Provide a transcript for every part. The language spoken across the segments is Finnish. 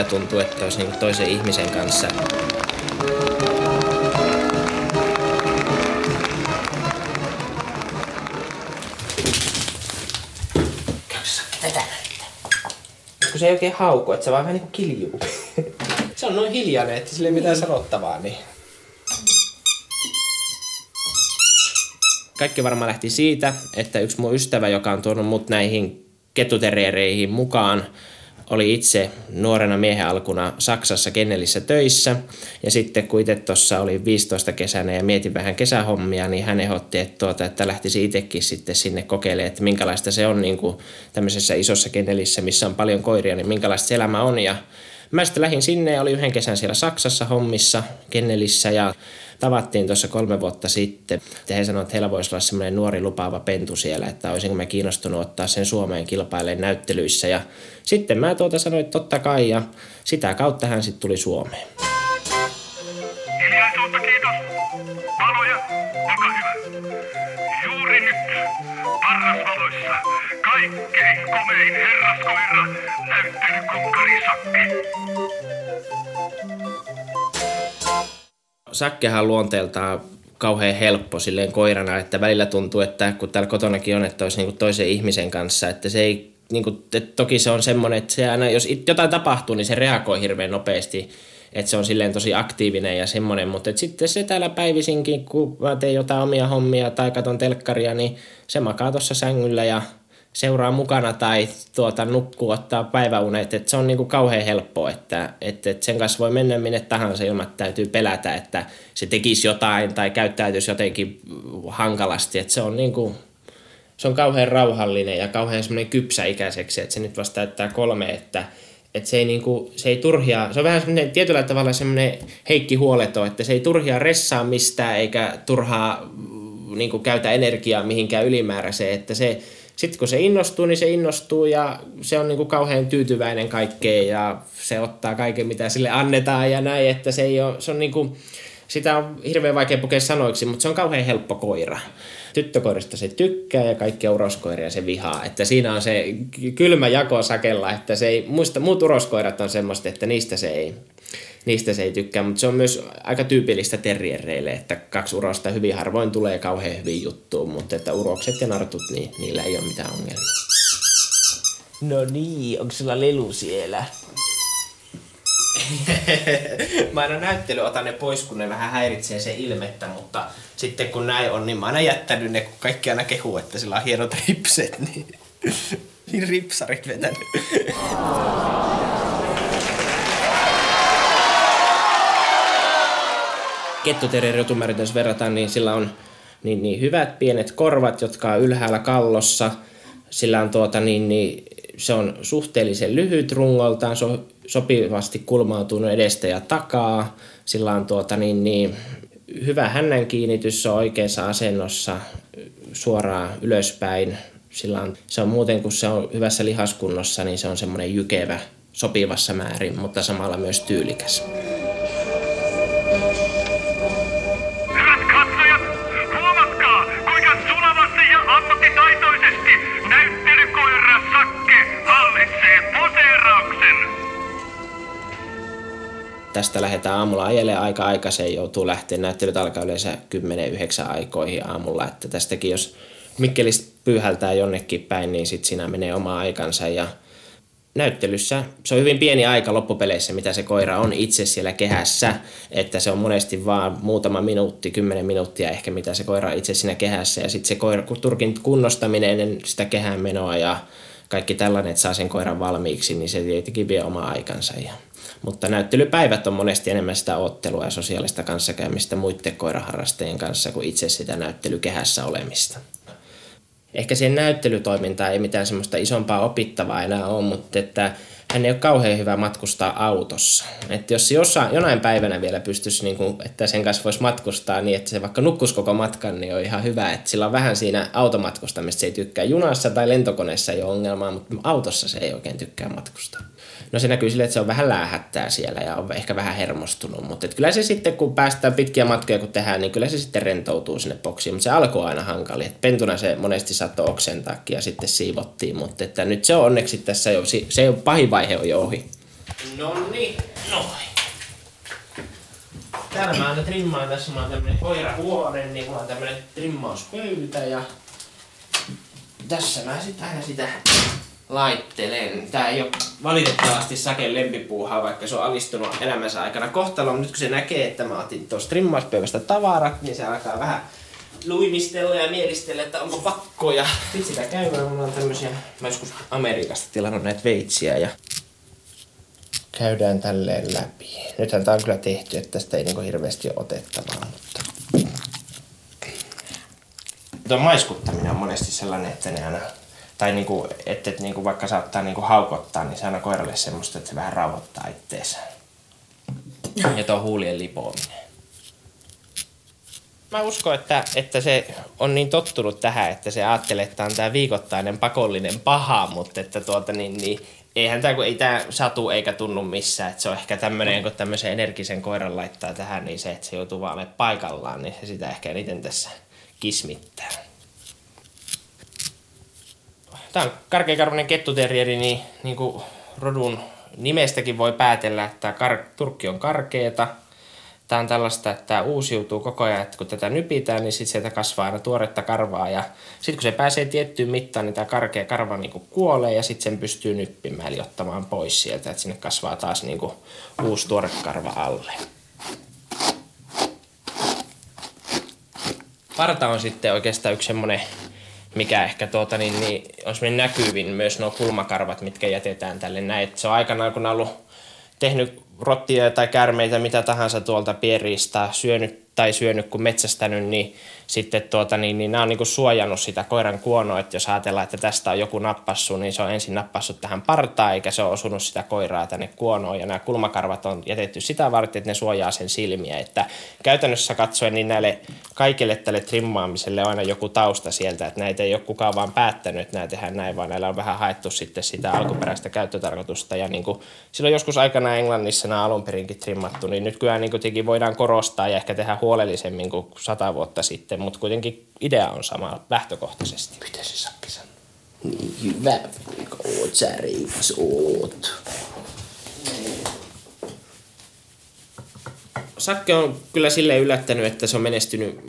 välillä tuntuu, että olisi niin toisen ihmisen kanssa. Kun se ei oikein hauku, että se vaan vähän niin kuin kiljuu. se on noin hiljainen, että sille ei mitään sanottavaa, niin... Kaikki varmaan lähti siitä, että yksi mun ystävä, joka on tuonut mut näihin kettuterriereihin mukaan, oli itse nuorena miehen alkuna Saksassa Kennelissä töissä. Ja sitten kun itse tuossa oli 15 kesänä ja mietin vähän kesähommia, niin hän ehdotti, että, tuota, että lähtisi itsekin sitten sinne kokeilemaan, että minkälaista se on niin kuin tämmöisessä isossa Kennelissä, missä on paljon koiria, niin minkälaista se elämä on. Ja mä sitten lähdin sinne ja oli yhden kesän siellä Saksassa hommissa Kennelissä ja tavattiin tuossa kolme vuotta sitten. Ja he sanoivat, että heillä voisi olla semmoinen nuori lupaava pentu siellä, että olisinko mä kiinnostunut ottaa sen Suomeen kilpailemaan näyttelyissä. Ja sitten mä tuota sanoin, että totta kai ja sitä kautta hän sitten tuli Suomeen. Hiljaisuutta kiitos. Valoja, olkaa hyvä. Kaikkein komein herraskoira, näyttelykokkari Sakke. Sakkehan on luonteeltaan kauhean helppo silleen koirana, että välillä tuntuu, että kun täällä kotonakin on, että olisi niin kuin toisen ihmisen kanssa, että se ei, niin kuin, että toki se on semmoinen, että se aina, jos jotain tapahtuu, niin se reagoi hirveän nopeasti, että se on silleen tosi aktiivinen ja semmoinen, mutta sitten se täällä päivisinkin, kun mä teen jotain omia hommia tai katon telkkaria, niin se makaa tuossa sängyllä ja seuraa mukana tai tuota, nukkuu, ottaa päiväunet, että se on niinku kauhean helppo, että, että, että sen kanssa voi mennä minne tahansa ilman, että täytyy pelätä, että se tekisi jotain tai käyttäytyisi jotenkin hankalasti, että se on niinku, se on kauhean rauhallinen ja kauhean semmoinen kypsä ikäiseksi, että se nyt vasta täyttää kolme, että, että se ei, niinku, se ei turhia, se on vähän semmoinen tietyllä tavalla semmoinen heikki huoleto, että se ei turhia ressaa mistään eikä turhaa niinku, käytä energiaa mihinkään ylimääräiseen, että se, sitten kun se innostuu, niin se innostuu ja se on niin kuin kauhean tyytyväinen kaikkeen ja se ottaa kaiken, mitä sille annetaan ja näin, että se ei ole, se on niin kuin, sitä on hirveän vaikea pukea sanoiksi, mutta se on kauhean helppo koira. Tyttökoirista se tykkää ja kaikki uroskoiria se vihaa. Että siinä on se kylmä jako sakella, että se ei, muista, muut uroskoirat on semmoista, että niistä se ei, niistä se ei tykkää, mutta se on myös aika tyypillistä terriereille, että kaksi urosta hyvin harvoin tulee kauhean hyvin juttuun, mutta että urokset ja nartut, niin niillä ei ole mitään ongelmia. No niin, onko sulla lelu siellä? mä aina näyttely otan ne pois, kun ne vähän häiritsee se ilmettä, mutta sitten kun näin on, niin mä aina jättänyt ne, kun kaikki aina kehuu, että sillä on hienot ripset, niin, niin ripsarit vetänyt. kettuterrierirotumäärit, jos verrataan, niin sillä on niin, niin hyvät pienet korvat, jotka on ylhäällä kallossa. Sillä on tuota, niin, niin, se on suhteellisen lyhyt rungoltaan, se on sopivasti kulmautunut edestä ja takaa. Sillä on tuota, niin, niin, hyvä hännän kiinnitys, on oikeassa asennossa suoraan ylöspäin. Sillä on, se on muuten, kun se on hyvässä lihaskunnossa, niin se on semmoinen jykevä sopivassa määrin, mutta samalla myös tyylikäs. Tästä lähdetään aamulla ajele aika aikaisen, joutuu lähteä näyttelyt alkaa yleensä 10-9 aikoihin aamulla, että tästäkin jos Mikkelistä pyyhältää jonnekin päin, niin sitten siinä menee oma aikansa. Ja näyttelyssä se on hyvin pieni aika loppupeleissä, mitä se koira on itse siellä kehässä, että se on monesti vaan muutama minuutti, kymmenen minuuttia ehkä, mitä se koira on itse siinä kehässä. Ja sitten se koira, turkin kunnostaminen ennen sitä kehään menoa ja kaikki tällainen, että saa sen koiran valmiiksi, niin se tietenkin vie oma aikansa. Ja, mutta näyttelypäivät on monesti enemmän sitä ottelua ja sosiaalista kanssakäymistä muiden koiraharrastajien kanssa kuin itse sitä näyttelykehässä olemista. Ehkä siihen näyttelytoimintaan ei mitään semmoista isompaa opittavaa enää ole, mutta että hän ei ole kauhean hyvä matkustaa autossa. Että jos jossain, jonain päivänä vielä pystyisi, niin kuin, että sen kanssa voisi matkustaa niin, että se vaikka nukkus koko matkan, niin on ihan hyvä. Että sillä on vähän siinä automatkustamista, se ei tykkää. Junassa tai lentokoneessa ei ole ongelmaa, mutta autossa se ei oikein tykkää matkustaa. No se näkyy sille, että se on vähän läähättää siellä ja on ehkä vähän hermostunut, mutta et kyllä se sitten, kun päästään pitkiä matkoja kun tehdään, niin kyllä se sitten rentoutuu sinne boksiin, mutta se alku on aina hankali. Et pentuna se monesti saattoi oksentaakin ja sitten siivottiin, mutta että nyt se on onneksi tässä jo, se on pahin vaihe on jo ohi. No niin, noin. Täällä mä aina trimmaan, tässä mä oon tämmönen koirahuone, niin mulla on tämmönen trimmauspöytä ja tässä mä sit aina sitä laittelen. Tää ei ole valitettavasti Saken lempipuuhaa, vaikka se on alistunut elämänsä aikana kohtaloon. Nyt kun se näkee, että mä otin tuosta trimmauspöydästä tavarat, niin se alkaa vähän luimistella ja mielistellä, että onko pakko. Ja sit sitä käymään. Mulla on tämmösiä, mä joskus Amerikasta tilannut näitä veitsiä ja käydään tälleen läpi. Nythän tää on kyllä tehty, että tästä ei niinku hirveästi ole otettavaa, mutta... Tuo maiskuttaminen on monesti sellainen, että ne aina... Tai niinku, että, että niinku vaikka saattaa niinku haukottaa, niin se aina koiralle semmoista, että se vähän rauhoittaa itteensä. Ja tuo huulien lipoaminen. Mä uskon, että, että se on niin tottunut tähän, että se ajattelee, että on tämä viikoittainen pakollinen paha, mutta että tuota niin, niin eihän tämä, kun ei tämä satu eikä tunnu missään, että se on ehkä tämmöinen, kun tämmöisen energisen koiran laittaa tähän, niin se, että se joutuu vaan paikallaan, niin se sitä ehkä eniten tässä kismittää. Tämä on karkeakarvainen kettuterrieri, niin, niin kuin rodun nimestäkin voi päätellä, että kar- turkki on karkeeta. Tämä on tällaista, että tämä uusiutuu koko ajan, että kun tätä nypitään, niin sitten sieltä kasvaa aina tuoretta karvaa. Ja sitten kun se pääsee tiettyyn mittaan, niin tämä karkea karva niin kuin kuolee ja sitten sen pystyy nyppimään, eli ottamaan pois sieltä, että sinne kasvaa taas niin kuin uusi tuore karva alle. Parta on sitten oikeastaan yksi semmoinen, mikä ehkä tuota, niin, niin, on semmoinen näkyvin myös nuo kulmakarvat, mitkä jätetään tälle näin. Et se on aikanaan, kun on ollut tehnyt rottia tai kärmeitä, mitä tahansa tuolta pieristä syönyt tai syönyt kuin metsästänyt, niin sitten tuota, niin, niin nämä on niin suojannut sitä koiran kuonoa, että jos ajatellaan, että tästä on joku nappassut, niin se on ensin nappassut tähän partaan, eikä se ole osunut sitä koiraa tänne kuonoon, ja nämä kulmakarvat on jätetty sitä varten, että ne suojaa sen silmiä, että käytännössä katsoen niin näille kaikille tälle trimmaamiselle on aina joku tausta sieltä, että näitä ei ole kukaan vaan päättänyt, että nämä tehdään näin, vaan näillä on vähän haettu sitten sitä alkuperäistä käyttötarkoitusta, ja niin kuin, silloin joskus aikana Englannissa nämä alun perinkin trimmattu, niin nyt kyllä niin voidaan korostaa ja ehkä tehdä huolellisemmin kuin sata vuotta sitten, mutta kuitenkin idea on sama lähtökohtaisesti. Mitä se Sakki sanoo? Niin hyvä poika oot sä reikas oot. Sakke on kyllä sille yllättänyt, että se on menestynyt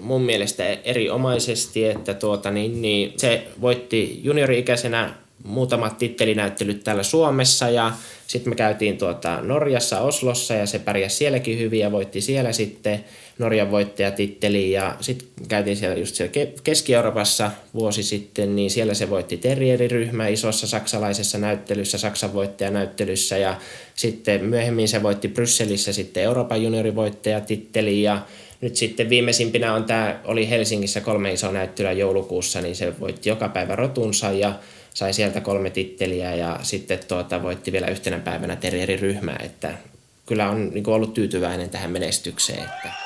mun mielestä erinomaisesti, että tuota, niin, niin, se voitti juniori-ikäisenä muutamat tittelinäyttelyt täällä Suomessa ja sitten me käytiin tuota Norjassa Oslossa ja se pärjäsi sielläkin hyvin ja voitti siellä sitten Norjan voittajatitteli ja sitten käytiin siellä just siellä Keski-Euroopassa vuosi sitten, niin siellä se voitti terrieriryhmä isossa saksalaisessa näyttelyssä, Saksan voittajanäyttelyssä ja sitten myöhemmin se voitti Brysselissä sitten Euroopan juniorivoittajatitteli ja nyt sitten viimeisimpinä on tämä, oli Helsingissä kolme isoa näyttelyä joulukuussa, niin se voitti joka päivä rotunsa ja sai sieltä kolme titteliä ja sitten tuota, voitti vielä yhtenä päivänä terrieriryhmää, että kyllä on niin ollut tyytyväinen tähän menestykseen. Että.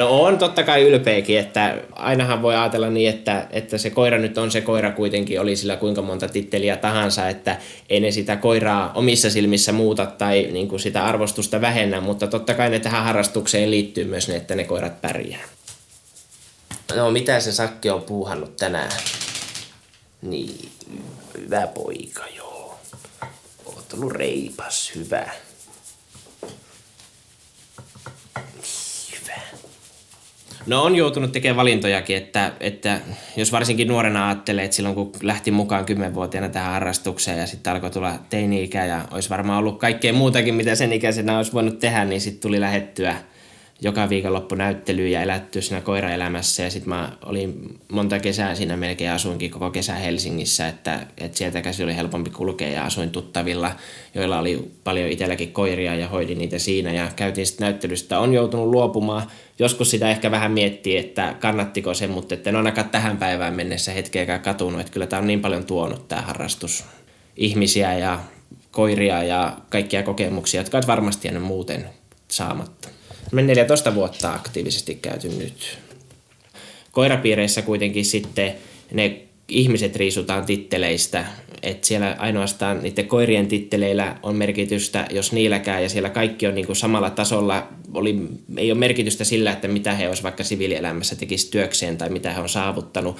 No on totta kai ylpeäkin, että ainahan voi ajatella niin, että, että se koira nyt on se koira kuitenkin, oli sillä kuinka monta titteliä tahansa, että ei ne sitä koiraa omissa silmissä muuta tai niin kuin sitä arvostusta vähennä, mutta totta kai ne tähän harrastukseen liittyy myös ne, että ne koirat pärjää. No mitä se Sakki on puuhannut tänään? Niin, hyvä poika, joo. Oot ollut reipas, hyvä. Hyvä. No on joutunut tekemään valintojakin, että, että jos varsinkin nuorena ajattelee, että silloin kun lähti mukaan kymmenvuotiaana tähän harrastukseen ja sitten alkoi tulla teini-ikä ja olisi varmaan ollut kaikkea muutakin, mitä sen ikäisenä olisi voinut tehdä, niin sitten tuli lähettyä joka viikonloppu näyttelyyn ja elättyä siinä koiraelämässä. Ja sitten mä olin monta kesää siinä melkein asuinkin koko kesä Helsingissä, että, että sieltä käsi oli helpompi kulkea ja asuin tuttavilla, joilla oli paljon itselläkin koiria ja hoidin niitä siinä. Ja käytiin sitten näyttelystä. On joutunut luopumaan. Joskus sitä ehkä vähän miettii, että kannattiko se, mutta en ainakaan tähän päivään mennessä hetkeäkään katunut. Että kyllä tämä on niin paljon tuonut tämä harrastus ihmisiä ja koiria ja kaikkia kokemuksia, jotka ovat varmasti jäänyt muuten saamatta. Me 14 vuotta aktiivisesti käyty nyt. Koirapiireissä kuitenkin sitten ne ihmiset riisutaan titteleistä, että siellä ainoastaan niiden koirien titteleillä on merkitystä, jos niilläkään, ja siellä kaikki on niin kuin samalla tasolla, oli, ei ole merkitystä sillä, että mitä he olisivat vaikka siviilielämässä tekisi työkseen tai mitä he on saavuttanut,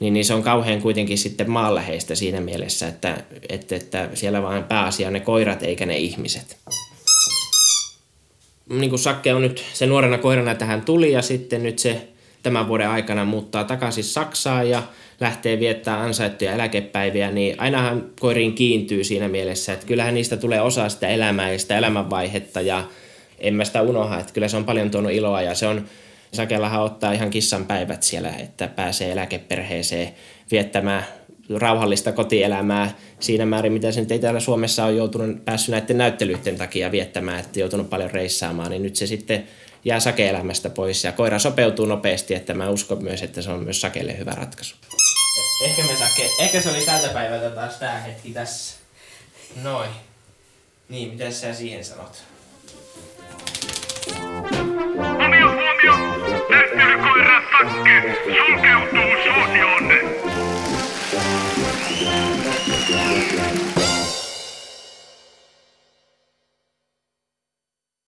niin, niin se on kauhean kuitenkin sitten maanläheistä siinä mielessä, että, että, että siellä vaan pääasia on ne koirat eikä ne ihmiset. Niin kuin Sakke on nyt se nuorena koirana tähän tuli ja sitten nyt se tämän vuoden aikana muuttaa takaisin Saksaan ja lähtee viettää ansaittuja eläkepäiviä, niin ainahan koiriin kiintyy siinä mielessä, että kyllähän niistä tulee osa sitä elämää ja sitä elämänvaihetta ja en mä sitä unoha, että kyllä se on paljon tuonut iloa ja se on, Sakellahan ottaa ihan kissan päivät siellä, että pääsee eläkeperheeseen viettämään rauhallista kotielämää siinä määrin, mitä se nyt ei täällä Suomessa ole joutunut, päässyt näiden näyttelyiden takia viettämään, että joutunut paljon reissaamaan, niin nyt se sitten jää sakeelämästä pois ja koira sopeutuu nopeasti, että mä uskon myös, että se on myös sakelle hyvä ratkaisu. Ehkä me sake, ehkä se oli tältä päivältä taas tää hetki tässä. Noin. Niin, mitä sä siihen sanot? Huomio, huomio! Näyttelykoira Sakke sulkeutuu suosioon